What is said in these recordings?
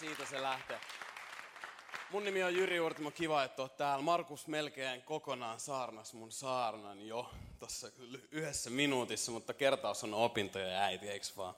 siitä se lähtee. Mun nimi on Jyri Urtimo, kiva, että oot täällä. Markus melkein kokonaan saarnas mun saarnan jo tuossa yhdessä minuutissa, mutta kertaus on opintoja ja äiti, eiks vaan?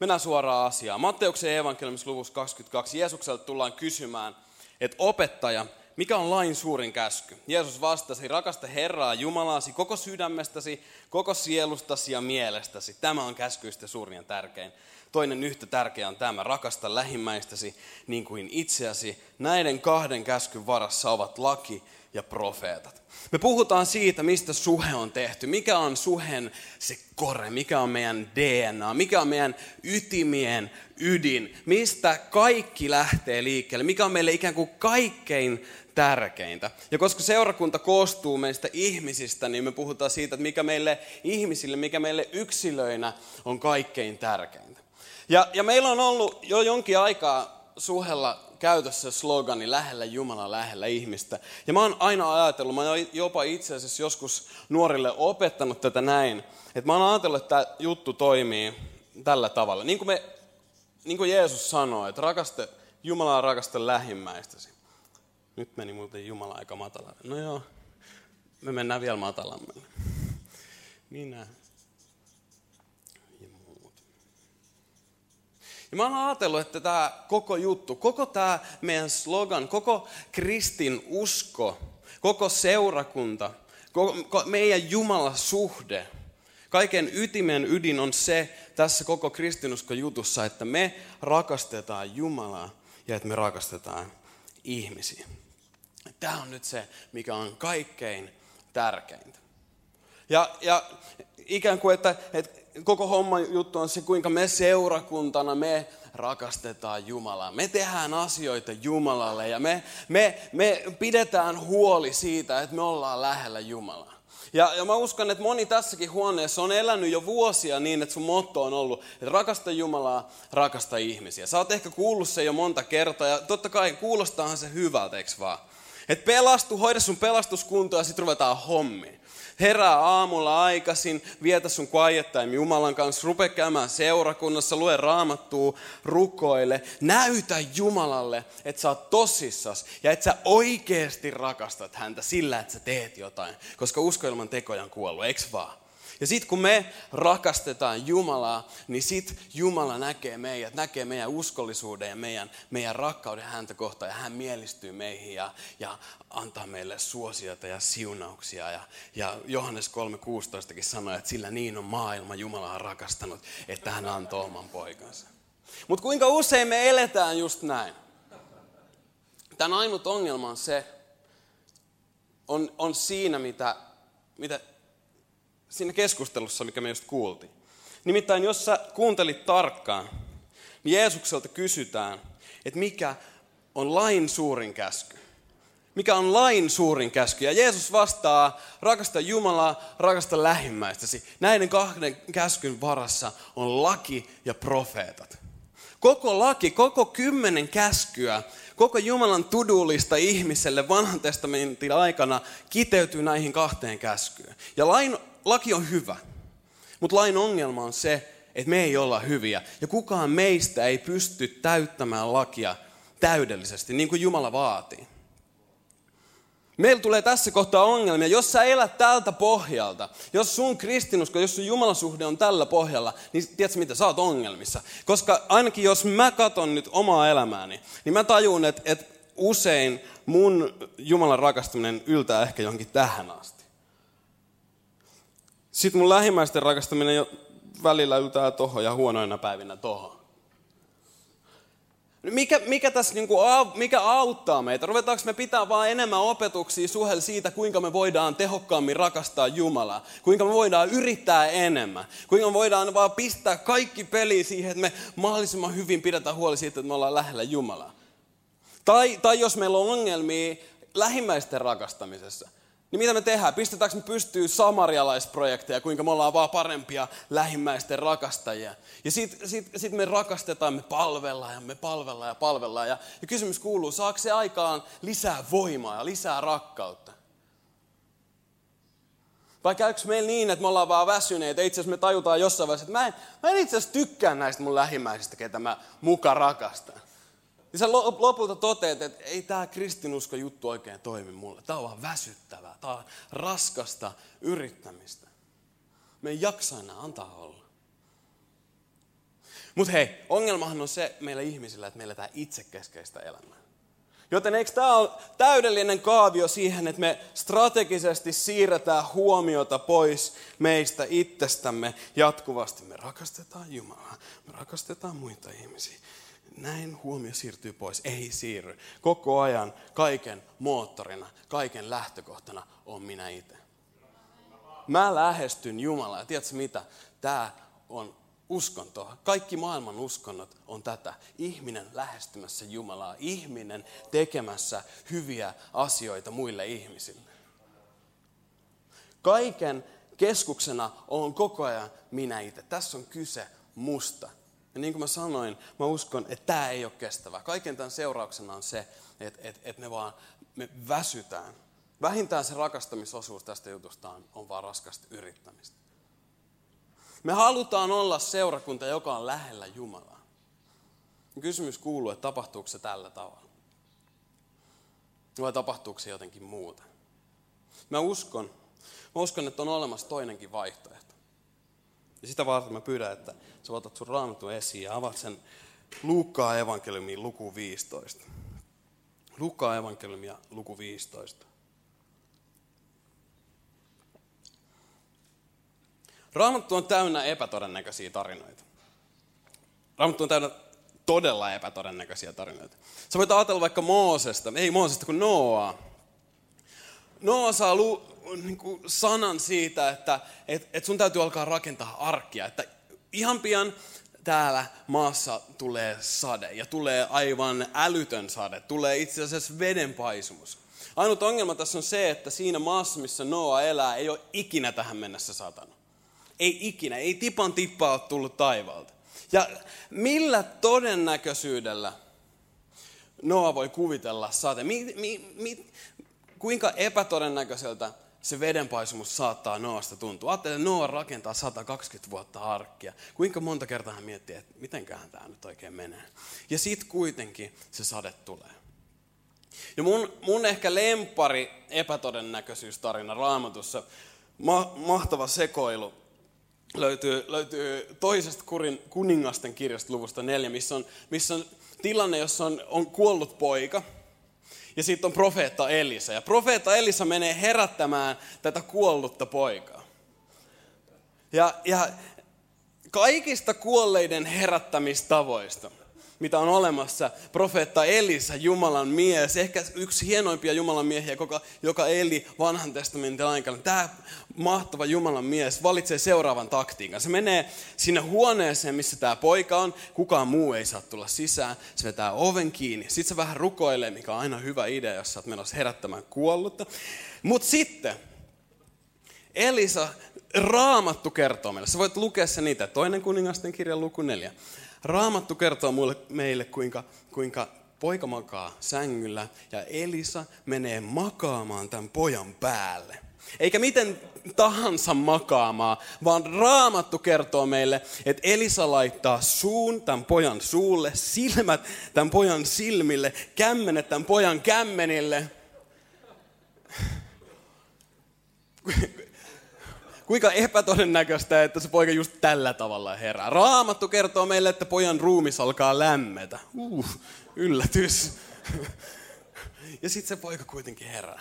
Mennään suoraan asiaan. Matteuksen evankeliumissa luvussa 22 Jeesukselta tullaan kysymään, että opettaja, mikä on lain suurin käsky? Jeesus vastasi, rakasta Herraa Jumalaasi koko sydämestäsi, koko sielustasi ja mielestäsi. Tämä on käskyistä suurin ja tärkein. Toinen yhtä tärkeä on tämä, rakasta lähimmäistäsi niin kuin itseäsi. Näiden kahden käskyn varassa ovat laki ja profeetat. Me puhutaan siitä, mistä suhe on tehty, mikä on suhen se kore, mikä on meidän DNA, mikä on meidän ytimien ydin, mistä kaikki lähtee liikkeelle, mikä on meille ikään kuin kaikkein tärkeintä. Ja koska seurakunta koostuu meistä ihmisistä, niin me puhutaan siitä, että mikä meille ihmisille, mikä meille yksilöinä on kaikkein tärkeintä. Ja, ja meillä on ollut jo jonkin aikaa suhella käytössä slogani lähellä Jumala, lähellä ihmistä. Ja mä oon aina ajatellut, mä oon jopa itse asiassa joskus nuorille opettanut tätä näin, että mä oon ajatellut, että tämä juttu toimii tällä tavalla. Niin kuin, me, niin kuin Jeesus sanoi, että rakaste, Jumalaa rakasta lähimmäistäsi. Nyt meni muuten Jumala aika matalalle. No joo, me mennään vielä matalammalle. Minä ja muut. Ja mä oon ajatellut, että tämä koko juttu, koko tämä meidän slogan, koko kristin usko, koko seurakunta, koko meidän Jumala suhde, kaiken ytimen ydin on se tässä koko kristinuskon jutussa, että me rakastetaan Jumalaa ja että me rakastetaan ihmisiä. Tämä on nyt se, mikä on kaikkein tärkeintä. Ja, ja ikään kuin, että, että koko homma juttu on se, kuinka me seurakuntana, me rakastetaan Jumalaa. Me tehdään asioita Jumalalle ja me, me, me pidetään huoli siitä, että me ollaan lähellä Jumalaa. Ja, ja mä uskon, että moni tässäkin huoneessa on elänyt jo vuosia niin, että sun motto on ollut, että rakasta Jumalaa, rakasta ihmisiä. Sä oot ehkä kuullut se jo monta kertaa ja totta kai kuulostaahan se hyvältä, eikö vaan? Että pelastu, hoida sun pelastuskuntoa ja sitten ruvetaan hommiin. Herää aamulla aikaisin, vietä sun quiet time Jumalan kanssa, rupea käymään seurakunnassa, lue raamattua, rukoile. Näytä Jumalalle, että sä oot tosissas ja että sä oikeasti rakastat häntä sillä, että sä teet jotain. Koska usko ilman tekoja on kuollut, eikö vaan? Ja sitten kun me rakastetaan Jumalaa, niin sitten Jumala näkee meidät, näkee meidän uskollisuuden ja meidän, meidän rakkauden häntä kohtaan. Ja hän mielistyy meihin ja, ja antaa meille suosiota ja siunauksia. Ja, ja Johannes 3.16kin sanoi, että sillä niin on maailma Jumala on rakastanut, että hän antoi oman poikansa. Mutta kuinka usein me eletään just näin? Tämän ainut ongelma on se, on, on siinä, mitä, mitä siinä keskustelussa, mikä me just kuultiin. Nimittäin, jos sä kuuntelit tarkkaan, niin Jeesukselta kysytään, että mikä on lain suurin käsky. Mikä on lain suurin käsky? Ja Jeesus vastaa, rakasta Jumalaa, rakasta lähimmäistäsi. Näiden kahden käskyn varassa on laki ja profeetat. Koko laki, koko kymmenen käskyä, koko Jumalan tudulista ihmiselle vanhan testamentin aikana kiteytyy näihin kahteen käskyyn. Ja lain laki on hyvä, mutta lain ongelma on se, että me ei olla hyviä. Ja kukaan meistä ei pysty täyttämään lakia täydellisesti, niin kuin Jumala vaatii. Meillä tulee tässä kohtaa ongelmia. Jos sä elät tältä pohjalta, jos sun kristinusko, jos sun jumalasuhde on tällä pohjalla, niin tiedätkö mitä, sä oot ongelmissa. Koska ainakin jos mä katson nyt omaa elämääni, niin mä tajun, että, että usein mun Jumalan rakastaminen yltää ehkä johonkin tähän asti. Sitten mun lähimmäisten rakastaminen jo välillä yltää tohon ja huonoina päivinä tohon. Mikä, mikä tässä niin kuin, mikä auttaa meitä? Ruvetaanko me pitää vaan enemmän opetuksia suhel siitä, kuinka me voidaan tehokkaammin rakastaa Jumalaa? Kuinka me voidaan yrittää enemmän? Kuinka me voidaan vaan pistää kaikki peli siihen, että me mahdollisimman hyvin pidetään huoli siitä, että me ollaan lähellä Jumalaa? Tai, tai jos meillä on ongelmia lähimmäisten rakastamisessa – niin mitä me tehdään? Pistetäänkö me pystyy samarialaisprojekteja, kuinka me ollaan vaan parempia lähimmäisten rakastajia. Ja sitten sit, sit me rakastetaan, me palvellaan ja me palvellaan ja palvellaan. Ja, ja kysymys kuuluu, saako se aikaan lisää voimaa ja lisää rakkautta? Vai käykö meillä niin, että me ollaan vaan väsyneitä, itse asiassa me tajutaan jossain vaiheessa, että mä en, mä en itse asiassa tykkää näistä mun lähimmäisistä, ketä mä muka rakastan. Niin sä lopulta toteat, että ei tämä kristinusko juttu oikein toimi mulle. Tämä on vaan väsyttävää. Tämä on raskasta yrittämistä. Me ei jaksa enää antaa olla. Mutta hei, ongelmahan on se meillä ihmisillä, että meillä tämä itsekeskeistä elämää. Joten eikö tämä ole täydellinen kaavio siihen, että me strategisesti siirretään huomiota pois meistä itsestämme jatkuvasti. Me rakastetaan Jumalaa, me rakastetaan muita ihmisiä. Näin huomio siirtyy pois. Ei siirry. Koko ajan kaiken moottorina, kaiken lähtökohtana on minä itse. Mä lähestyn Jumalaa. Tiedätkö mitä? Tämä on uskontoa. Kaikki maailman uskonnot on tätä. Ihminen lähestymässä Jumalaa. Ihminen tekemässä hyviä asioita muille ihmisille. Kaiken keskuksena on koko ajan minä itse. Tässä on kyse musta. Ja niin kuin mä sanoin, mä uskon, että tämä ei ole kestävää. Kaiken tämän seurauksena on se, että, että, että me vaan me väsytään. Vähintään se rakastamisosuus tästä jutusta on, on vaan raskasta yrittämistä. Me halutaan olla seurakunta, joka on lähellä Jumalaa. Kysymys kuuluu, että tapahtuuko se tällä tavalla? Vai tapahtuuko se jotenkin muuta? Mä uskon, mä uskon, että on olemassa toinenkin vaihtoehto. Ja sitä varten mä pyydän, että sä otat sun raamatun esiin ja avaat sen Luukkaa evankeliumiin luku 15. Luukkaa evankeliumia luku 15. Raamattu on täynnä epätodennäköisiä tarinoita. Raamattu on täynnä todella epätodennäköisiä tarinoita. Sä voit ajatella vaikka Moosesta, ei Moosesta kuin Noaa. Noa saa niin kuin sanan siitä, että et, et sun täytyy alkaa rakentaa arkkia. Että ihan pian täällä maassa tulee sade ja tulee aivan älytön sade. Tulee itse asiassa vedenpaisumus. Ainut ongelma tässä on se, että siinä maassa, missä Noa elää, ei ole ikinä tähän mennessä satanut. Ei ikinä, ei tipan tippaa ole tullut taivaalta. Ja millä todennäköisyydellä Noa voi kuvitella sate? Mi, mi, mi, kuinka epätodennäköiseltä se vedenpaisumus saattaa Noasta tuntua? Ajattele, että Noa rakentaa 120 vuotta arkkia. Kuinka monta kertaa hän miettii, että mitenköhän tämä nyt oikein menee? Ja sitten kuitenkin se sade tulee. Ja mun, mun ehkä lempari epätodennäköisyystarina raamatussa, ma, mahtava sekoilu, löytyy, löytyy toisesta kurin, kuningasten kirjasta luvusta neljä, missä on, missä on tilanne, jossa on, on kuollut poika. Ja sitten on profeetta Elisa. Ja profeetta Elisa menee herättämään tätä kuollutta poikaa. Ja, ja kaikista kuolleiden herättämistavoista mitä on olemassa. Profeetta Elisa, Jumalan mies, ehkä yksi hienoimpia Jumalan miehiä, joka, joka eli vanhan testamentin aikana. Tämä mahtava Jumalan mies valitsee seuraavan taktiikan. Se menee sinne huoneeseen, missä tämä poika on. Kukaan muu ei saa tulla sisään. Se vetää oven kiinni. Sitten se vähän rukoilee, mikä on aina hyvä idea, jos sä oot menossa herättämään kuollutta. Mutta sitten Elisa, raamattu kertoo meille. Sä voit lukea se niitä. Toinen kuningasten kirja luku neljä. Raamattu kertoo mulle, meille, kuinka, kuinka poika makaa sängyllä ja Elisa menee makaamaan tämän pojan päälle. Eikä miten tahansa makaamaan, vaan raamattu kertoo meille, että Elisa laittaa suun tämän pojan suulle, silmät tämän pojan silmille, kämmenet tämän pojan kämmenille. Kuinka epätodennäköistä, että se poika just tällä tavalla herää. Raamattu kertoo meille, että pojan ruumis alkaa lämmetä. Uh, yllätys. Ja sitten se poika kuitenkin herää.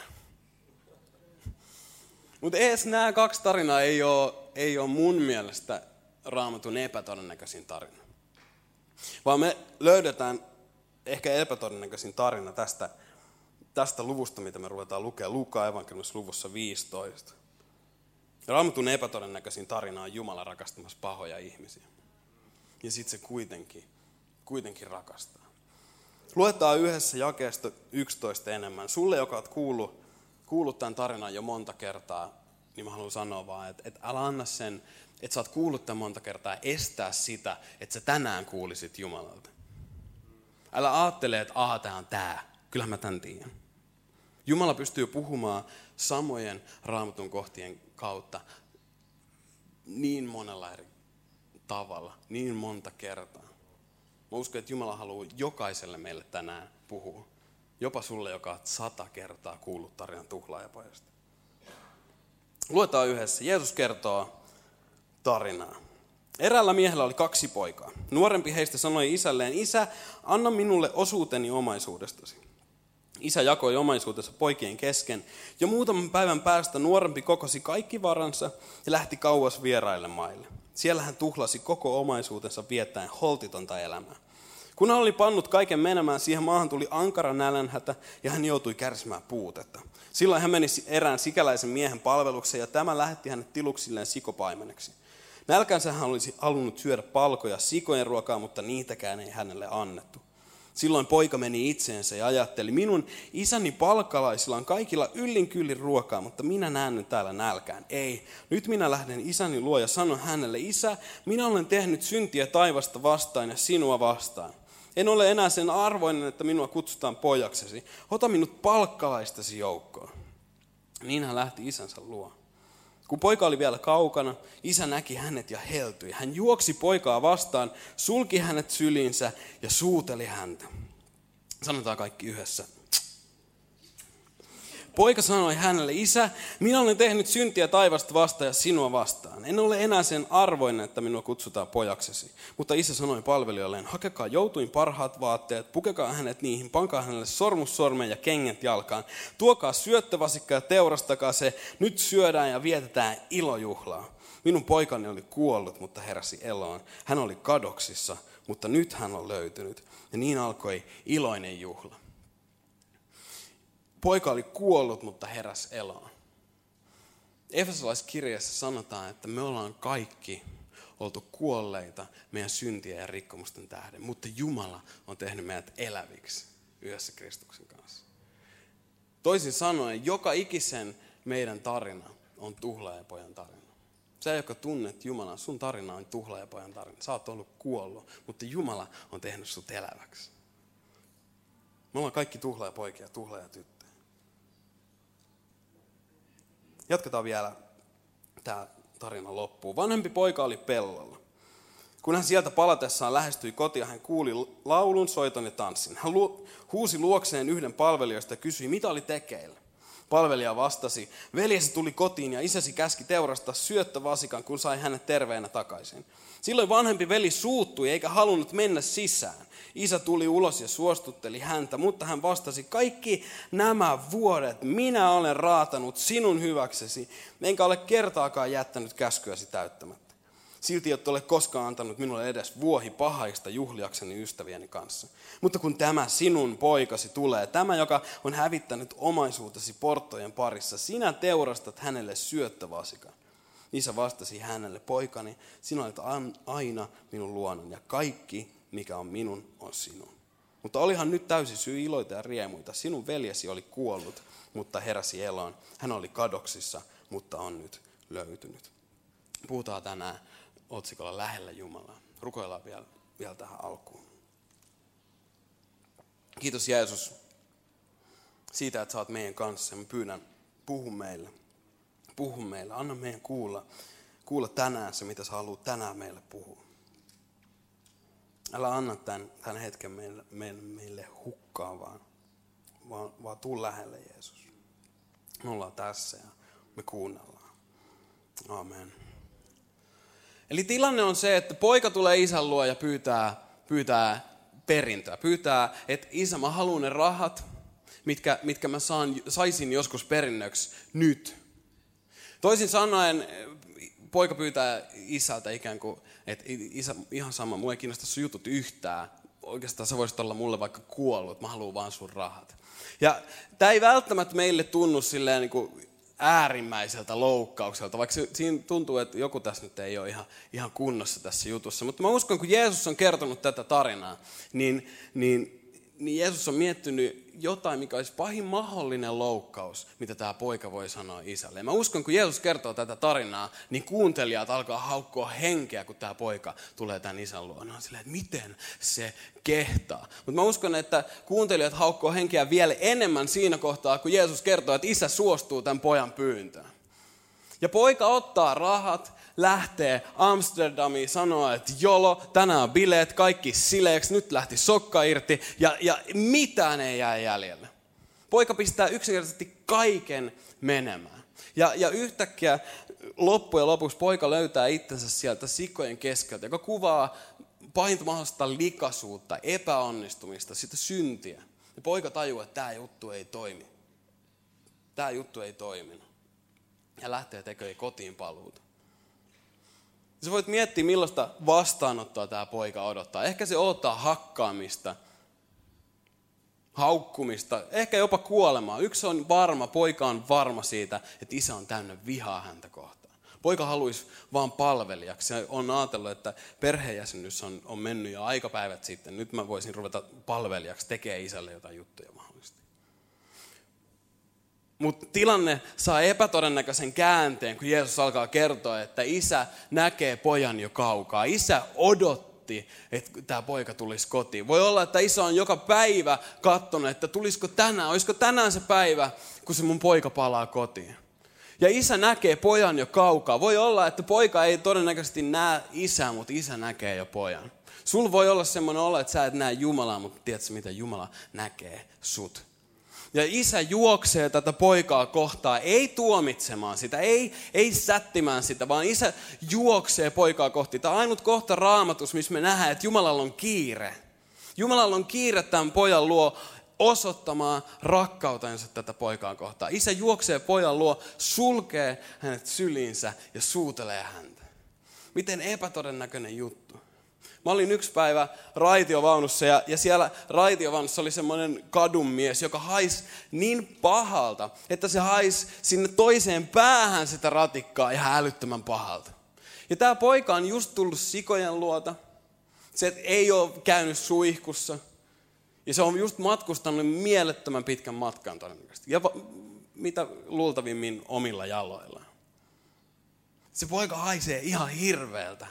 Mutta edes nämä kaksi tarinaa ei ole, ei ole mun mielestä raamatun epätodennäköisin tarina. Vaan me löydetään ehkä epätodennäköisin tarina tästä, tästä luvusta, mitä me ruvetaan lukea. Luukkaan evankeliumissa luvussa 15. Raamatun epätodennäköisin tarina on Jumala rakastamassa pahoja ihmisiä. Ja sitten se kuitenkin, kuitenkin rakastaa. Luetaan yhdessä jakeesta 11 enemmän. Sulle, joka olet kuullut, kuullut tämän tarinan jo monta kertaa, niin mä haluan sanoa vaan, että, että älä anna sen, että sä oot kuullut tämän monta kertaa, estää sitä, että sä tänään kuulisit Jumalalta. Älä ajattele, että aha, tämä on tämä. Kyllähän mä tämän tiedän. Jumala pystyy puhumaan samojen raamatun kohtien kautta niin monella eri tavalla, niin monta kertaa. Mä uskon, että Jumala haluaa jokaiselle meille tänään puhua. Jopa sulle, joka on sata kertaa kuullut tarinan tuhlaajapojasta. Luetaan yhdessä. Jeesus kertoo tarinaa. Eräällä miehellä oli kaksi poikaa. Nuorempi heistä sanoi isälleen, isä, anna minulle osuuteni omaisuudestasi. Isä jakoi omaisuutensa poikien kesken. Jo muutaman päivän päästä nuorempi kokosi kaikki varansa ja lähti kauas vieraille maille. Siellä hän tuhlasi koko omaisuutensa viettäen holtitonta elämää. Kun hän oli pannut kaiken menemään, siihen maahan tuli ankara nälänhätä ja hän joutui kärsimään puutetta. Silloin hän meni erään sikäläisen miehen palvelukseen ja tämä lähetti hänet tiluksilleen sikopaimeneksi. Nälkänsä hän olisi halunnut syödä palkoja sikojen ruokaa, mutta niitäkään ei hänelle annettu. Silloin poika meni itseensä ja ajatteli, minun isäni palkalaisilla on kaikilla yllin kyllin ruokaa, mutta minä näen täällä nälkään. Ei, nyt minä lähden isäni luo ja sanon hänelle, isä, minä olen tehnyt syntiä taivasta vastaan ja sinua vastaan. En ole enää sen arvoinen, että minua kutsutaan pojaksesi. Ota minut palkkalaistasi joukkoon. Niin hän lähti isänsä luo. Kun poika oli vielä kaukana, isä näki hänet ja heltyi. Hän juoksi poikaa vastaan, sulki hänet syliinsä ja suuteli häntä. Sanotaan kaikki yhdessä. Poika sanoi hänelle, isä, minä olen tehnyt syntiä taivasta vastaan ja sinua vastaan. En ole enää sen arvoinen, että minua kutsutaan pojaksesi. Mutta isä sanoi palvelijoilleen, hakekaa joutuin parhaat vaatteet, pukekaa hänet niihin, pankaa hänelle sormus sormeen ja kengät jalkaan. Tuokaa syöttövasikka ja teurastakaa se, nyt syödään ja vietetään ilojuhlaa. Minun poikani oli kuollut, mutta heräsi eloon. Hän oli kadoksissa, mutta nyt hän on löytynyt. Ja niin alkoi iloinen juhla. Poika oli kuollut, mutta heräs eloon. Efesolaiskirjassa sanotaan, että me ollaan kaikki oltu kuolleita meidän syntiä ja rikkomusten tähden, mutta Jumala on tehnyt meidät eläviksi yhdessä Kristuksen kanssa. Toisin sanoen, joka ikisen meidän tarina on tuhlaajapojan tarina. Sä, joka tunnet Jumalan, sun tarina on tuhlaajapojan tarina. Sä oot ollut kuollut, mutta Jumala on tehnyt sut eläväksi. Me ollaan kaikki tuhlaajapoikia, tuhlaajatyttöjä. Jatketaan vielä tämä tarina loppuun. Vanhempi poika oli pellolla. Kun hän sieltä palatessaan lähestyi kotia, hän kuuli laulun, soiton ja tanssin. Hän huusi luokseen yhden palvelijoista ja kysyi, mitä oli tekeillä. Palvelija vastasi, veljesi tuli kotiin ja isäsi käski teurastaa syöttövasikan, kun sai hänet terveenä takaisin. Silloin vanhempi veli suuttui eikä halunnut mennä sisään. Isä tuli ulos ja suostutteli häntä, mutta hän vastasi, kaikki nämä vuodet minä olen raatanut sinun hyväksesi, enkä ole kertaakaan jättänyt käskyäsi täyttämättä. Silti et ole koskaan antanut minulle edes vuohi pahaista juhliakseni ystävieni kanssa. Mutta kun tämä sinun poikasi tulee, tämä joka on hävittänyt omaisuutesi porttojen parissa, sinä teurastat hänelle syöttövasikan. Isä vastasi hänelle, poikani, sinä olet aina minun luonnon ja kaikki mikä on minun, on sinun. Mutta olihan nyt täysi syy iloita ja riemuita. Sinun veljesi oli kuollut, mutta heräsi eloon. Hän oli kadoksissa, mutta on nyt löytynyt. Puhutaan tänään otsikolla lähellä Jumalaa. Rukoillaan vielä, vielä tähän alkuun. Kiitos Jeesus siitä, että oot meidän kanssa. Mä pyydän, puhu meille. Puhu meille. Anna meidän kuulla, kuulla tänään se, mitä sä haluat tänään meille puhua. Älä anna tämän, tämän hetken meille, meille, meille hukkaan, vaan, vaan, vaan tuu lähelle Jeesus. Me ollaan tässä ja me kuunnellaan. Amen. Eli tilanne on se, että poika tulee isän luo ja pyytää, pyytää perintöä. Pyytää, että isä, mä haluan ne rahat, mitkä, mitkä mä saan, saisin joskus perinnöksi nyt. Toisin sanoen, poika pyytää isältä ikään kuin, että isä, ihan sama, mua ei kiinnosta sun jutut yhtään. Oikeastaan sä voisit olla mulle vaikka kuollut, mä haluan vaan sun rahat. Ja tämä ei välttämättä meille tunnu silleen niin kuin äärimmäiseltä loukkaukselta, vaikka siinä tuntuu, että joku tässä nyt ei ole ihan, ihan kunnossa tässä jutussa. Mutta mä uskon, kun Jeesus on kertonut tätä tarinaa, niin, niin, niin Jeesus on miettinyt jotain, mikä olisi pahin mahdollinen loukkaus, mitä tämä poika voi sanoa isälle. Ja mä uskon, kun Jeesus kertoo tätä tarinaa, niin kuuntelijat alkaa haukkoa henkeä, kun tämä poika tulee tämän isän luona. On silleen, että miten se kehtaa. Mutta mä uskon, että kuuntelijat haukkoo henkeä vielä enemmän siinä kohtaa, kun Jeesus kertoo, että isä suostuu tämän pojan pyyntöön. Ja poika ottaa rahat, lähtee Amsterdamiin, sanoo, että jolo, tänään on bileet, kaikki sileeksi, nyt lähti sokka irti ja, ja mitään ei jää jäljelle. Poika pistää yksinkertaisesti kaiken menemään. Ja, ja yhtäkkiä loppujen lopuksi poika löytää itsensä sieltä sikojen keskeltä, joka kuvaa pahinta mahdollista likaisuutta, epäonnistumista, sitä syntiä. Ja poika tajuaa, että tämä juttu ei toimi. Tämä juttu ei toiminut. Ja lähtee tekemään kotiin paluuta. Sä voit miettiä, millaista vastaanottoa tämä poika odottaa. Ehkä se odottaa hakkaamista, haukkumista, ehkä jopa kuolemaa. Yksi on varma, poika on varma siitä, että isä on täynnä vihaa häntä kohtaan. Poika haluaisi vaan palvelijaksi. On ajatellut, että perheenjäsenyys on, on mennyt jo aikapäivät sitten. Nyt mä voisin ruveta palvelijaksi, tekee isälle jotain juttuja mahdollisesti. Mutta tilanne saa epätodennäköisen käänteen, kun Jeesus alkaa kertoa, että isä näkee pojan jo kaukaa. Isä odotti, että tämä poika tulisi kotiin. Voi olla, että isä on joka päivä katsonut, että tulisiko tänään, olisiko tänään se päivä, kun se mun poika palaa kotiin. Ja isä näkee pojan jo kaukaa. Voi olla, että poika ei todennäköisesti näe isää, mutta isä näkee jo pojan. Sul voi olla semmoinen olo, että sä et näe Jumalaa, mutta tiedätkö mitä Jumala näkee sut. Ja isä juoksee tätä poikaa kohtaa, ei tuomitsemaan sitä, ei, ei sättimään sitä, vaan isä juoksee poikaa kohti. Tämä on ainut kohta raamatus, missä me nähdään, että Jumalalla on kiire. Jumalalla on kiire tämän pojan luo osoittamaan rakkautensa tätä poikaa kohtaan. Isä juoksee pojan luo, sulkee hänet syliinsä ja suutelee häntä. Miten epätodennäköinen juttu. Mä olin yksi päivä raitiovaunussa ja, ja siellä raitiovaunussa oli semmoinen kadunmies, joka haisi niin pahalta, että se haisi sinne toiseen päähän sitä ratikkaa ja älyttömän pahalta. Ja tämä poika on just tullut sikojen luota. Se ei ole käynyt suihkussa. Ja se on just matkustanut mielettömän pitkän matkan todennäköisesti. Ja mitä luultavimmin omilla jaloillaan. Se poika haisee ihan hirveältä.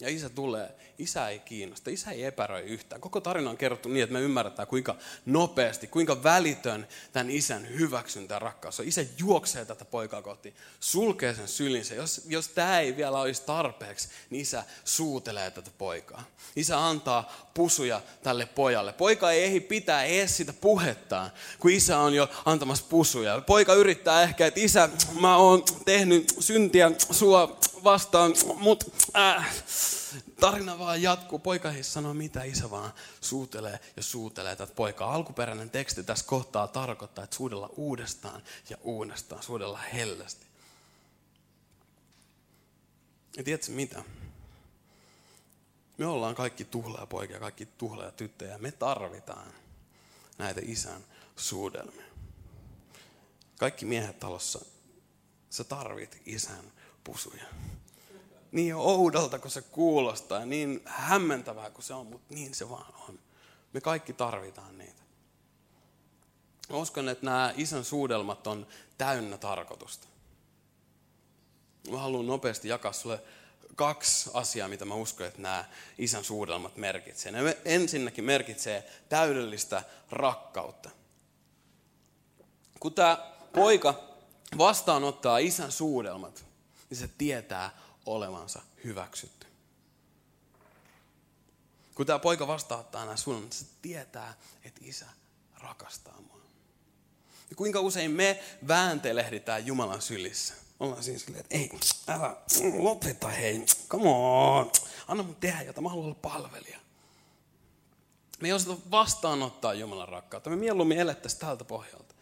Ja isä tulee. Isä ei kiinnosta. Isä ei epäröi yhtään. Koko tarina on kerrottu niin, että me ymmärretään kuinka nopeasti, kuinka välitön tämän isän hyväksyntä ja rakkaus on. Isä juoksee tätä poikaa kohti, sulkee sen sylinsä. Jos, jos tämä ei vielä olisi tarpeeksi, niin isä suutelee tätä poikaa. Isä antaa pusuja tälle pojalle. Poika ei ehdi pitää edes sitä puhettaan, kun isä on jo antamassa pusuja. Poika yrittää ehkä, että isä, mä oon tehnyt syntiä sua vastaan, mutta äh, tarina vaan jatkuu. Poika ei sano mitä, isä vaan suutelee ja suutelee tätä poikaa. Alkuperäinen teksti tässä kohtaa tarkoittaa, että suudella uudestaan ja uudestaan, suudella hellästi. Ja tiedätkö mitä? Me ollaan kaikki tuhlaa poikia, kaikki tuhlaa tyttöjä. Me tarvitaan näitä isän suudelmia. Kaikki miehet talossa, sä tarvit isän pusuja. Niin oudolta kuin se kuulostaa, niin hämmentävää kuin se on, mutta niin se vaan on. Me kaikki tarvitaan niitä. Mä uskon, että nämä isän suudelmat on täynnä tarkoitusta. Mä haluan nopeasti jakaa sulle kaksi asiaa, mitä mä uskon, että nämä isän suudelmat merkitsee. Ne ensinnäkin merkitsee täydellistä rakkautta. Kun tämä poika vastaanottaa isän suudelmat, niin se tietää olevansa hyväksytty. Kun tämä poika vastaanottaa nämä suunnitelmat, se tietää, että isä rakastaa mua. Ja kuinka usein me vääntelehditään Jumalan sylissä. Ollaan siinä silleen, että ei, älä, lopeta hei, come on, anna mun tehdä jotain, mä haluan olla palvelija. Me ei osata vastaanottaa Jumalan rakkautta, me mieluummin elettäisiin tältä pohjalta.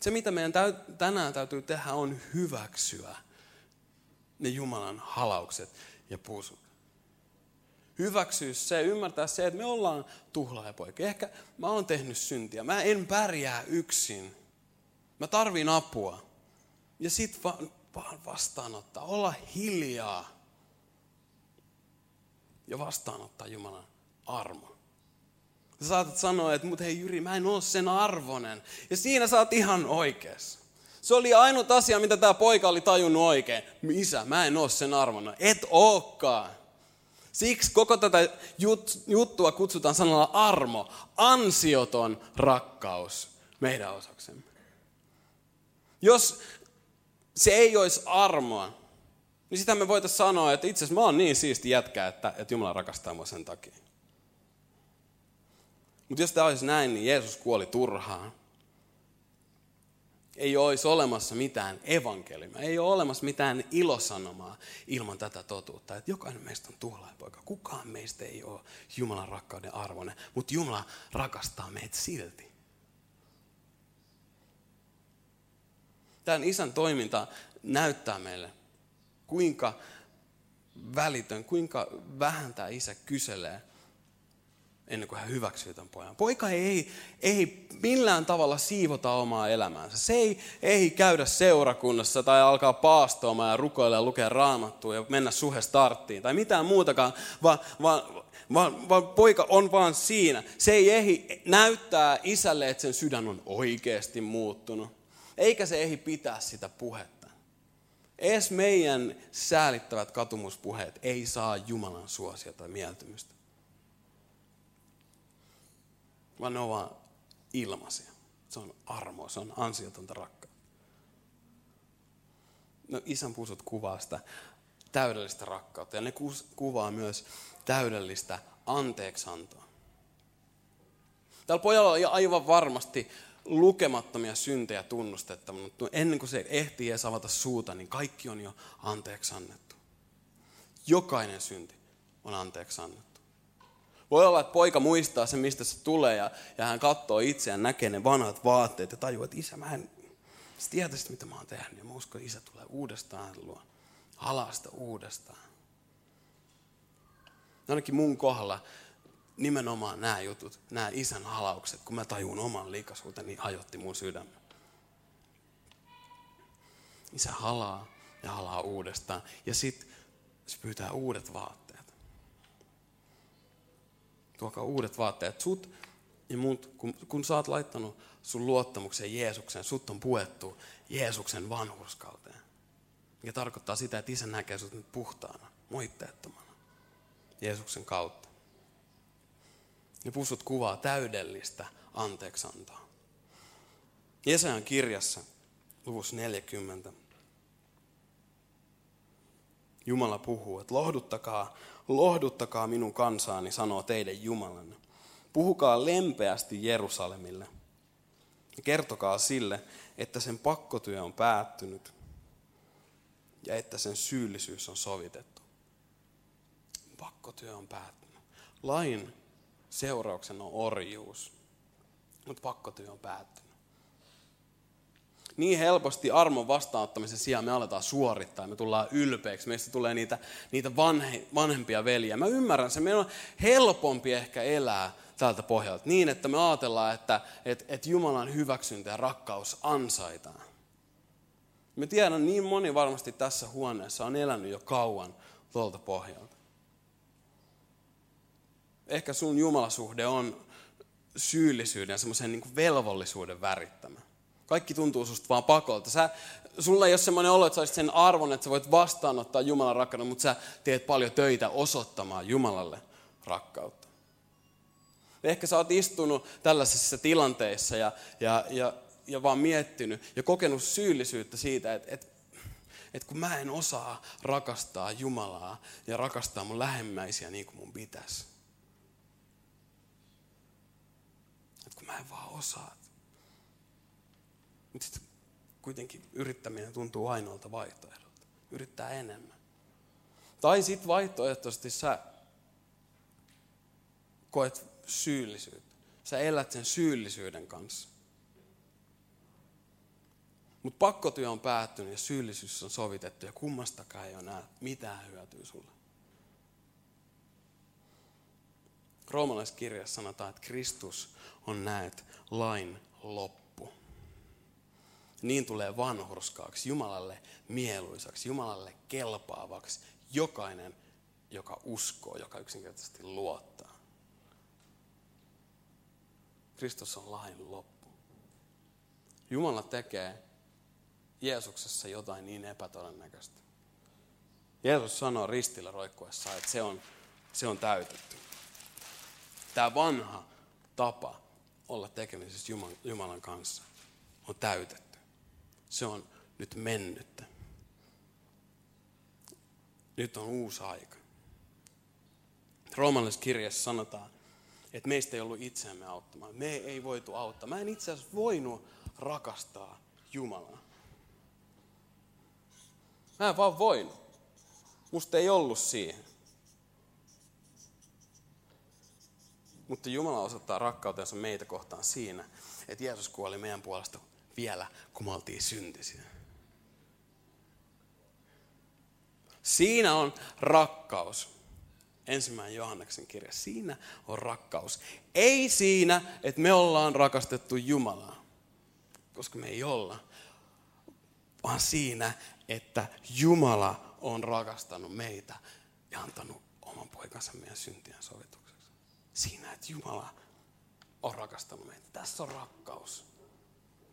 Se, mitä meidän tänään täytyy tehdä, on hyväksyä ne Jumalan halaukset ja pusut. Hyväksyä se, ymmärtää se, että me ollaan tuhlaajapoikia. Ehkä mä oon tehnyt syntiä. Mä en pärjää yksin. Mä tarvin apua. Ja sit vaan, vaan vastaanottaa. Olla hiljaa. Ja vastaanottaa Jumalan armo. Sä saatat sanoa, että mut hei Jyri, mä en ole sen arvonen. Ja siinä sä oot ihan oikeassa. Se oli ainut asia, mitä tämä poika oli tajunnut oikein. Isä, mä en ole sen arvona. Et ookaan. Siksi koko tätä jut, juttua kutsutaan sanalla armo, ansioton rakkaus meidän osaksemme. Jos se ei olisi armoa, niin sitä me voitaisiin sanoa, että itse asiassa mä oon niin siisti jätkä, että, että Jumala rakastaa mua sen takia. Mutta jos tämä olisi näin, niin Jeesus kuoli turhaan. Ei olisi olemassa mitään evankeliumia, ei ole olemassa mitään ilosanomaa ilman tätä totuutta, että jokainen meistä on poika. Kukaan meistä ei ole Jumalan rakkauden arvoinen, mutta Jumala rakastaa meitä silti. Tämän isän toiminta näyttää meille, kuinka välitön, kuinka vähän tämä isä kyselee ennen kuin hän hyväksyy tämän pojan. Poika ei, ei millään tavalla siivota omaa elämäänsä. Se ei, ei käydä seurakunnassa tai alkaa paastoamaan ja rukoilla ja lukea raamattua ja mennä suhe starttiin tai mitään muutakaan, vaan, vaan, vaan, vaan poika on vaan siinä. Se ei ehdi näyttää isälle, että sen sydän on oikeasti muuttunut. Eikä se ehdi pitää sitä puhetta. Ees meidän säälittävät katumuspuheet ei saa Jumalan suosia tai mieltymystä. Vaan ne ovat ilmaisia. Se on armo, se on ansiotonta rakkautta. No, isän puusut kuvaa sitä täydellistä rakkautta ja ne kuvaa myös täydellistä anteeksantoa. Tällä pojalla on aivan varmasti lukemattomia syntejä tunnustettava, mutta ennen kuin se ehtii edes avata suuta, niin kaikki on jo anteeksi annettu. Jokainen synti on anteeksi annettu. Voi olla, että poika muistaa sen, mistä se tulee, ja, ja hän katsoo itseään, näkee ne vanhat vaatteet ja tajuaa, että isä, mä en tiedä sitä, mitä mä oon tehnyt. Ja mä uskon, että isä tulee uudestaan luo, halasta uudestaan. Ainakin mun kohdalla nimenomaan nämä jutut, nämä isän halaukset, kun mä tajun oman liikasuuteni, niin hajotti mun sydämen. Isä halaa ja halaa uudestaan. Ja sitten se pyytää uudet vaatteet. Tuokaa uudet vaatteet. Sut ja mut, kun, kun sä oot laittanut sun luottamuksen Jeesuksen, sut on puettu Jeesuksen vanhurskauteen. Mikä tarkoittaa sitä, että isä näkee sut nyt puhtaana, moitteettomana. Jeesuksen kautta. Ne pusut kuvaa täydellistä anteeksantoa. Jesajan kirjassa, luvussa 40, Jumala puhuu, että lohduttakaa, lohduttakaa minun kansaani, sanoo teidän Jumalanne. Puhukaa lempeästi Jerusalemille. Kertokaa sille, että sen pakkotyö on päättynyt ja että sen syyllisyys on sovitettu. Pakkotyö on päättynyt. Lain seurauksena on orjuus. Mutta pakkotyö on päättynyt. Niin helposti armon vastaanottamisen sijaan me aletaan suorittaa, me tullaan ylpeiksi, meistä tulee niitä, niitä vanhe, vanhempia veljiä. Mä ymmärrän se, meidän on helpompi ehkä elää tältä pohjalta niin, että me ajatellaan, että, että, että Jumalan hyväksyntä ja rakkaus ansaitaan. Me tiedän, niin moni varmasti tässä huoneessa on elänyt jo kauan tuolta pohjalta ehkä sun jumalasuhde on syyllisyyden semmoisen niin velvollisuuden värittämä. Kaikki tuntuu susta vaan pakolta. Sä, sulla ei ole semmoinen olo, että sä sen arvon, että sä voit vastaanottaa Jumalan rakkauden, mutta sä teet paljon töitä osoittamaan Jumalalle rakkautta. Ehkä sä oot istunut tällaisissa tilanteissa ja, ja, ja, ja vaan miettinyt ja kokenut syyllisyyttä siitä, että, että, että kun mä en osaa rakastaa Jumalaa ja rakastaa mun lähemmäisiä niin kuin mun pitäisi. mä en vaan osaa. Mutta sitten kuitenkin yrittäminen tuntuu ainoalta vaihtoehdolta. Yrittää enemmän. Tai sitten vaihtoehtoisesti sä koet syyllisyyttä. Sä elät sen syyllisyyden kanssa. Mutta pakkotyö on päättynyt ja syyllisyys on sovitettu ja kummastakaan ei ole enää mitään hyötyä sulle. Roomalaiskirjassa sanotaan, että Kristus on näet lain loppu. Niin tulee vanhurskaaksi, Jumalalle mieluisaksi, Jumalalle kelpaavaksi jokainen, joka uskoo, joka yksinkertaisesti luottaa. Kristus on lain loppu. Jumala tekee Jeesuksessa jotain niin epätodennäköistä. Jeesus sanoo ristillä roikkuessa, että se on, se on täytetty. Tämä vanha tapa olla tekemisissä Jumalan kanssa on täytetty. Se on nyt mennyttä. nyt on uusi aika. Roomallisessa kirjassa sanotaan, että meistä ei ollut itseämme auttamaan. Me ei voitu auttaa. Mä en itse asiassa voinut rakastaa Jumalaa. Mä en vaan voinut. Musta ei ollut siihen. Mutta Jumala osoittaa rakkautensa meitä kohtaan siinä, että Jeesus kuoli meidän puolesta vielä, kun me oltiin syntisiä. Siinä on rakkaus. Ensimmäinen Johanneksen kirja. Siinä on rakkaus. Ei siinä, että me ollaan rakastettu Jumalaa, koska me ei olla, vaan siinä, että Jumala on rakastanut meitä ja antanut oman poikansa meidän syntien sovitukseksi. Siinä, että Jumala on rakastanut meitä. Tässä on rakkaus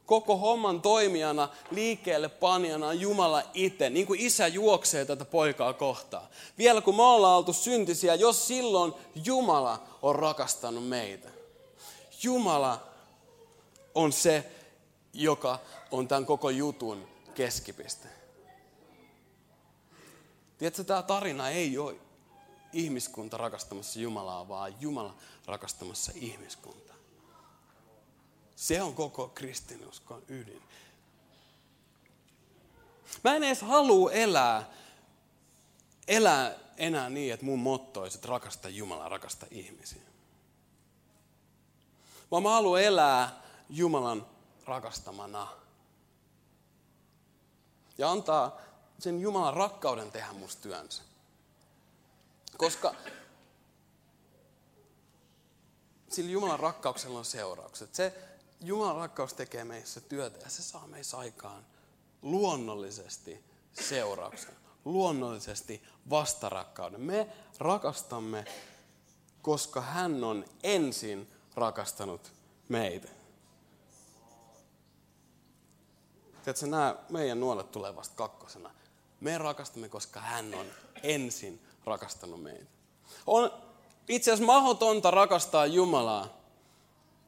koko homman toimijana, liikkeelle panijana on Jumala itse, niin kuin isä juoksee tätä poikaa kohtaan. Vielä kun me ollaan oltu syntisiä, jos silloin Jumala on rakastanut meitä. Jumala on se, joka on tämän koko jutun keskipiste. Tiedätkö, tämä tarina ei ole ihmiskunta rakastamassa Jumalaa, vaan Jumala rakastamassa ihmiskuntaa. Se on koko kristinuskon ydin. Mä en edes halua elää, elää enää niin, että mun motto olisi, että rakasta Jumalaa, rakasta ihmisiä. Vaan mä haluan elää Jumalan rakastamana. Ja antaa sen Jumalan rakkauden tehdä musta työnsä. Koska sillä Jumalan rakkauksella on seuraukset. Se, Jumalan rakkaus tekee meissä työtä ja se saa meissä aikaan luonnollisesti seurauksen, luonnollisesti vastarakkauden. Me rakastamme, koska hän on ensin rakastanut meitä. Tiedätkö, nämä meidän nuolet tulee vasta kakkosena. Me rakastamme, koska hän on ensin rakastanut meitä. On itse asiassa mahdotonta rakastaa Jumalaa,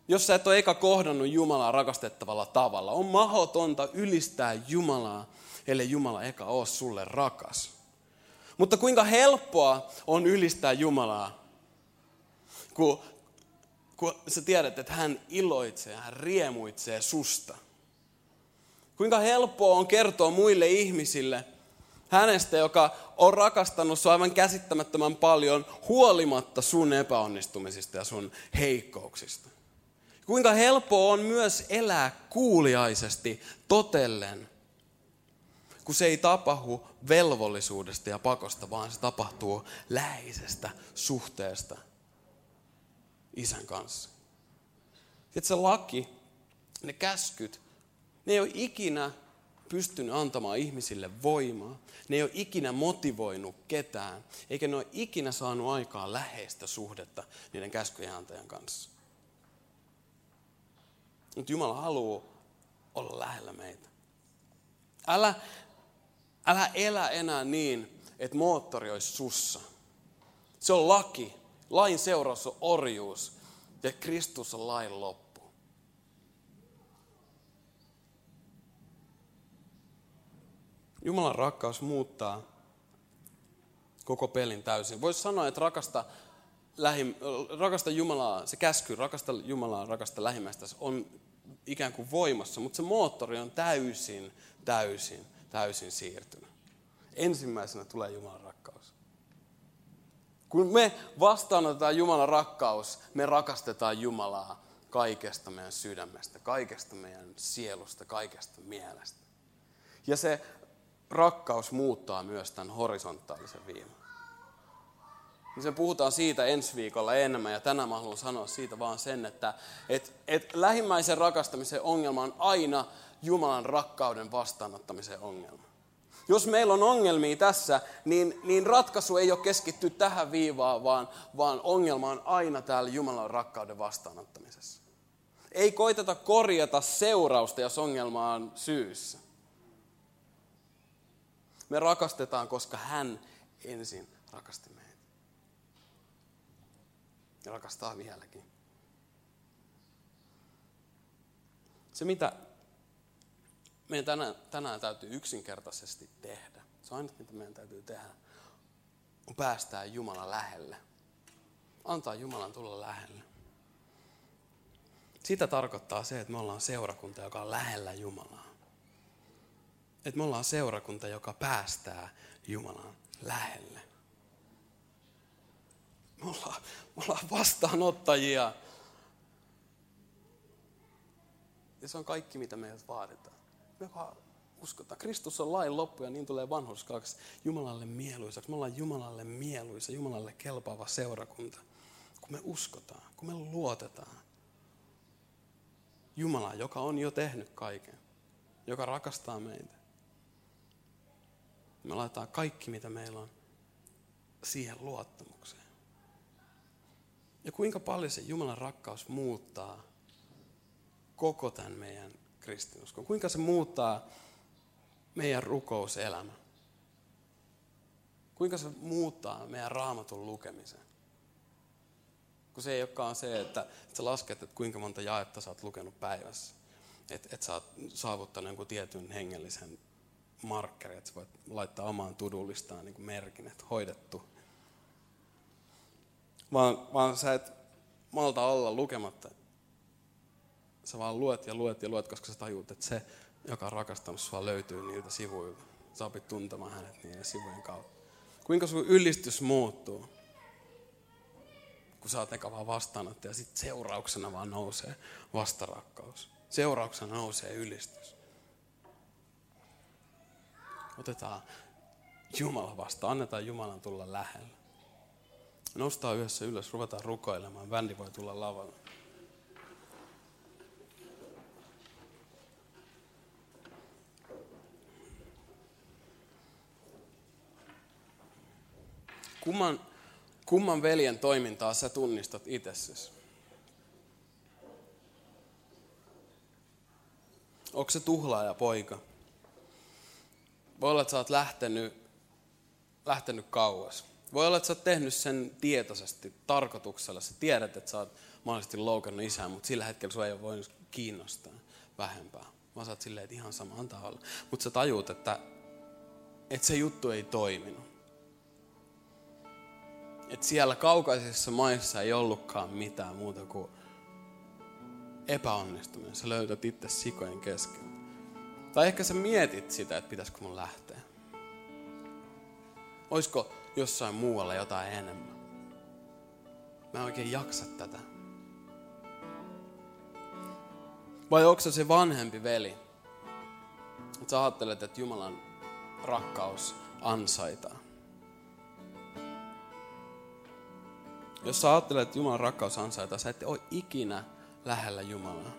jos sä et ole eka kohdannut Jumalaa rakastettavalla tavalla, on mahdotonta ylistää Jumalaa, ellei Jumala eka ole sulle rakas. Mutta kuinka helppoa on ylistää Jumalaa, kun, kun sä tiedät, että hän iloitsee, hän riemuitsee susta. Kuinka helppoa on kertoa muille ihmisille hänestä, joka on rakastanut sua aivan käsittämättömän paljon huolimatta sun epäonnistumisista ja sun heikkouksista. Kuinka helppoa on myös elää kuuliaisesti totellen, kun se ei tapahdu velvollisuudesta ja pakosta, vaan se tapahtuu läheisestä suhteesta isän kanssa. Että se laki, ne käskyt, ne ei ole ikinä pystynyt antamaan ihmisille voimaa. Ne ei ole ikinä motivoinut ketään, eikä ne ole ikinä saanut aikaan läheistä suhdetta niiden käskyjen antajan kanssa. Mutta Jumala haluaa olla lähellä meitä. Älä, älä elä enää niin, että moottori olisi sussa. Se on laki. Lain seuraus on orjuus. Ja Kristus on lain loppu. Jumalan rakkaus muuttaa koko pelin täysin. Voisi sanoa, että rakasta, lähim, rakasta Jumalaa, se käsky, rakasta Jumalaa, rakasta lähimmäistä on ikään kuin voimassa, mutta se moottori on täysin, täysin, täysin siirtynyt. Ensimmäisenä tulee Jumalan rakkaus. Kun me vastaanotetaan Jumalan rakkaus, me rakastetaan Jumalaa kaikesta meidän sydämestä, kaikesta meidän sielusta, kaikesta mielestä. Ja se rakkaus muuttaa myös tämän horisontaalisen viiman niin se puhutaan siitä ensi viikolla enemmän. Ja tänään mä haluan sanoa siitä vaan sen, että et, et lähimmäisen rakastamisen ongelma on aina Jumalan rakkauden vastaanottamisen ongelma. Jos meillä on ongelmia tässä, niin, niin ratkaisu ei ole keskitty tähän viivaan, vaan, vaan ongelma on aina täällä Jumalan rakkauden vastaanottamisessa. Ei koiteta korjata seurausta, jos ongelma on syyssä. Me rakastetaan, koska hän ensin rakasti ja rakastaa vieläkin. Se, mitä meidän tänään, tänään täytyy yksinkertaisesti tehdä, se on aina, mitä meidän täytyy tehdä, on päästää Jumala lähelle. Antaa Jumalan tulla lähelle. Sitä tarkoittaa se, että me ollaan seurakunta, joka on lähellä Jumalaa. Että me ollaan seurakunta, joka päästää Jumalan lähelle. Me ollaan, me ollaan vastaanottajia. Ja se on kaikki, mitä meiltä vaaditaan. Me vaan uskotaan. Kristus on lain loppu ja niin tulee vanhurskaaksi Jumalalle mieluisaksi. Me ollaan Jumalalle mieluisa, Jumalalle kelpaava seurakunta. Kun me uskotaan, kun me luotetaan. Jumala, joka on jo tehnyt kaiken, joka rakastaa meitä. Me laitetaan kaikki, mitä meillä on, siihen luottamukseen. Ja kuinka paljon se Jumalan rakkaus muuttaa koko tämän meidän kristinuskon. Kuinka se muuttaa meidän rukouselämä. Kuinka se muuttaa meidän raamatun lukemisen. Kun se ei olekaan se, että, että sä lasket, että kuinka monta jaetta sä oot lukenut päivässä. Että et sä oot saavuttanut jonkun tietyn hengellisen markkeri, että sä voit laittaa omaan tudullistaan niin merkin, että hoidettu. Vaan, vaan sä et malta olla lukematta. Sä vaan luet ja luet ja luet, koska sä tajuut, että se, joka on rakastanut sua, löytyy niiltä sivuilta. Sä opit tuntemaan hänet niiden sivujen kautta. Kuinka sun ylistys muuttuu? kun sä oot eka vaan vastaanottaja, sitten seurauksena vaan nousee vastarakkaus. Seurauksena nousee ylistys. Otetaan Jumala vastaan, annetaan Jumalan tulla lähelle. Nostaa yhdessä ylös, ruvetaan rukoilemaan, bändi voi tulla lavalle. Kumman Kumman veljen toimintaa sä tunnistat itsessäsi? Onko se tuhlaaja poika? Voi olla, että sä oot lähtenyt, lähtenyt kauas. Voi olla, että sä oot tehnyt sen tietoisesti, tarkoituksella. Sä tiedät, että sä oot mahdollisesti loukannut isää, mutta sillä hetkellä sua ei ole voinut kiinnostaa vähempää. Mä oot silleen, että ihan sama, antaa olla. Mutta sä tajuut, että, että se juttu ei toiminut että siellä kaukaisissa maissa ei ollutkaan mitään muuta kuin epäonnistuminen. Sä löydät itse sikojen kesken. Tai ehkä sä mietit sitä, että pitäisikö mun lähteä. Olisiko jossain muualla jotain enemmän? Mä en oikein jaksa tätä. Vai onko se se vanhempi veli? Että sä ajattelet, että Jumalan rakkaus ansaitaan. Jos sä ajattelet, että Jumalan rakkaus ansaita, sä et ole ikinä lähellä Jumalaa.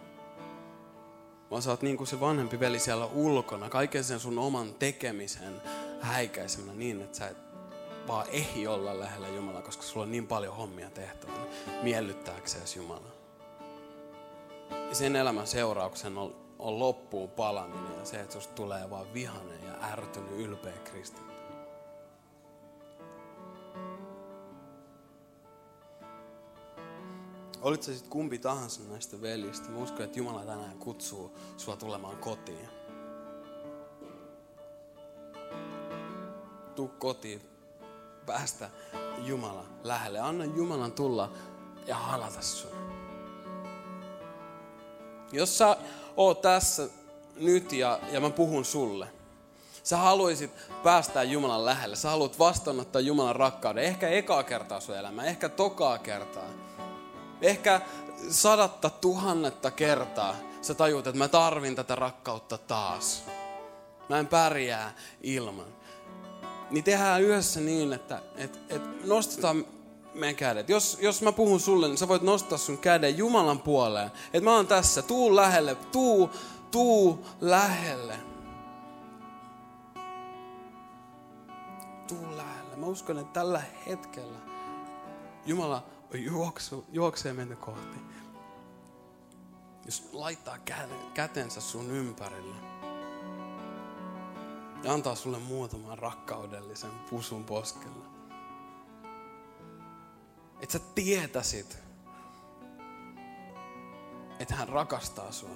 Vaan sä oot niin kuin se vanhempi veli siellä ulkona, kaiken sen sun oman tekemisen häikäisemänä niin, että sä et vaan ehdi olla lähellä Jumalaa, koska sulla on niin paljon hommia tehtävänä miellyttääksesi Jumalaa. Ja sen elämän seurauksen on, on loppuun palaminen ja se, että susta tulee vaan vihanen ja ärtynyt ylpeä kristitty. Olit se sitten kumpi tahansa näistä veljistä, mä uskon, että Jumala tänään kutsuu sua tulemaan kotiin. Tuu kotiin, päästä Jumala lähelle. Anna Jumalan tulla ja halata sun. Jos sä oot tässä nyt ja, ja mä puhun sulle, sä haluaisit päästä Jumalan lähelle, sä haluat vastaanottaa Jumalan rakkauden, ehkä ekaa kertaa sun elämää, ehkä tokaa kertaa Ehkä sadatta tuhannetta kertaa sä tajuut, että mä tarvin tätä rakkautta taas. Mä en pärjää ilman. Niin tehdään yhdessä niin, että et, et nostetaan meidän kädet. Jos, jos mä puhun sulle, niin sä voit nostaa sun käden Jumalan puoleen. Että mä oon tässä, tuu lähelle, tuu, tuu lähelle. Tuu lähelle. Mä uskon, että tällä hetkellä Jumala juoksu, juoksee mennä kohti. Jos laittaa kätensä sun ympärille ja antaa sulle muutaman rakkaudellisen pusun poskelle. Että sä tietäisit, että hän rakastaa sua.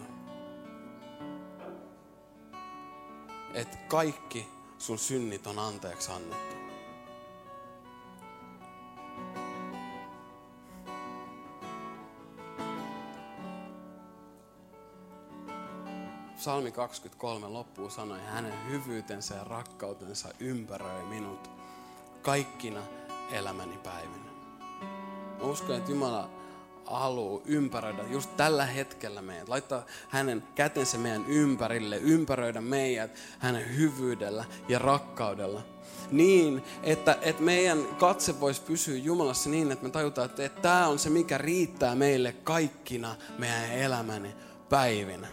Että kaikki sun synnit on anteeksi annettu. Psalmi 23 loppuun sanoi, hänen hyvyytensä ja rakkautensa ympäröi minut kaikkina elämäni päivinä. Mä uskon, että Jumala haluaa ympäröidä just tällä hetkellä meidät, laittaa hänen kätensä meidän ympärille, ympäröidä meidät hänen hyvyydellä ja rakkaudella. Niin, että, että meidän katse voisi pysyä Jumalassa niin, että me tajutaan, että, että tämä on se, mikä riittää meille kaikkina meidän elämäni päivinä.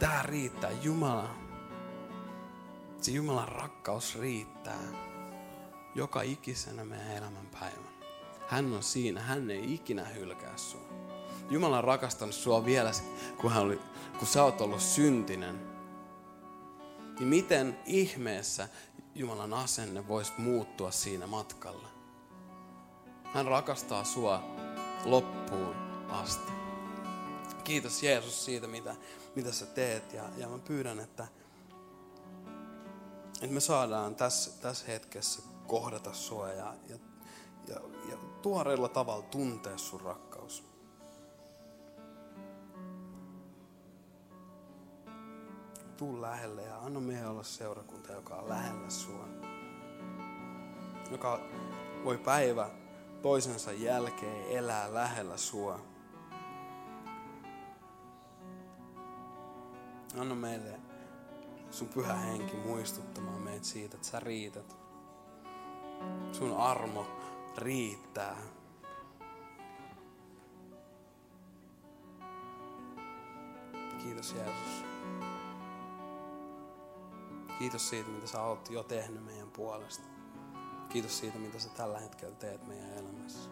Tämä riittää, Jumala. Se Jumalan rakkaus riittää joka ikisenä meidän elämän päivän. Hän on siinä, hän ei ikinä hylkää sua. Jumala on rakastanut sua vielä, kun, hän oli, kun sä oot ollut syntinen. Niin miten ihmeessä Jumalan asenne voisi muuttua siinä matkalla? Hän rakastaa sua loppuun asti. Kiitos Jeesus siitä, mitä, mitä sä teet. Ja, ja mä pyydän, että, että me saadaan tässä, tässä hetkessä kohdata sua ja, ja, ja, ja tuoreella tavalla tuntea sun rakkaus. Tuu lähelle ja anna meidän olla seurakunta, joka on lähellä sua. Joka voi päivä toisensa jälkeen elää lähellä sua. Anna meille sun pyhä henki muistuttamaan meitä siitä, että sä riität. Sun armo riittää. Kiitos Jeesus. Kiitos siitä, mitä sä oot jo tehnyt meidän puolesta. Kiitos siitä, mitä sä tällä hetkellä teet meidän elämässä.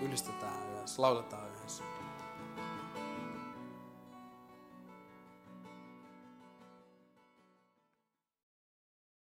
Ylistetään yhdessä, lauletaan yhdessä.